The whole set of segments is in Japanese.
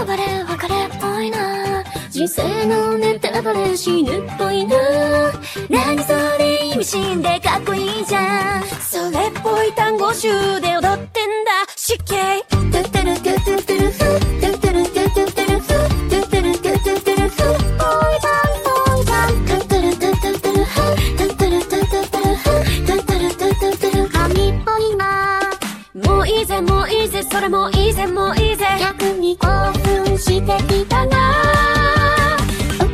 タバレ別れっぽいな。人生のネタバレ死ぬっぽいな。何それ意味深でかっこいいじゃん。それっぽい単語集で踊ってんだ。死刑もういいぜもういいぜそれもいいぜもういいぜ逆に興奮してきたな。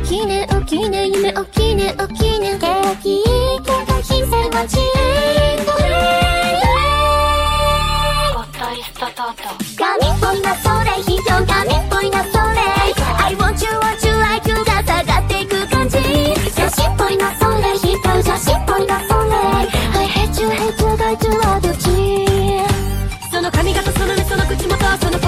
起きね起きね夢起きね起きね。景気いいけど人生は遅延だ神っぽいなそれ非常神っぽいなそれ I want you want you like you が下がっていく感じ写真っぽいなそれ非常写真っぽいなそれ I hate you hate you got you は on the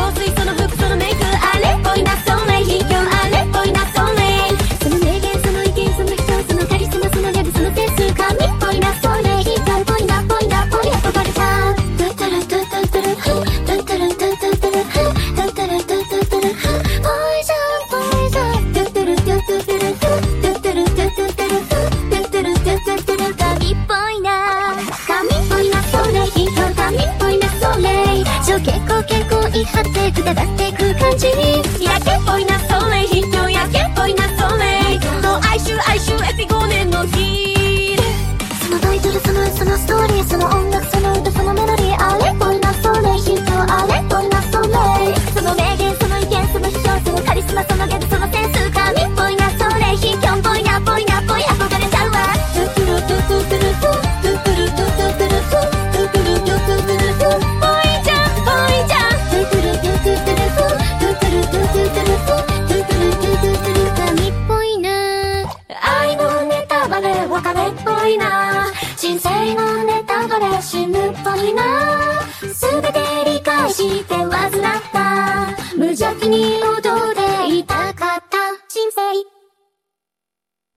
き張ってくただってく感じやけっぽいなそれ卑怯やけっぽいなそれの哀愁哀愁エピ5年の日そのタイトルそのそのストーリーその音楽その歌そのメロディーあれっぽいなそれ人あれっぽいなそれその名言その意見その主張そのカリスマそのギャグそのセンス。は金っぽいな。人生のネタバレ死ぬっぽいな。全て理解して患った。無邪気に踊っていたかった。神聖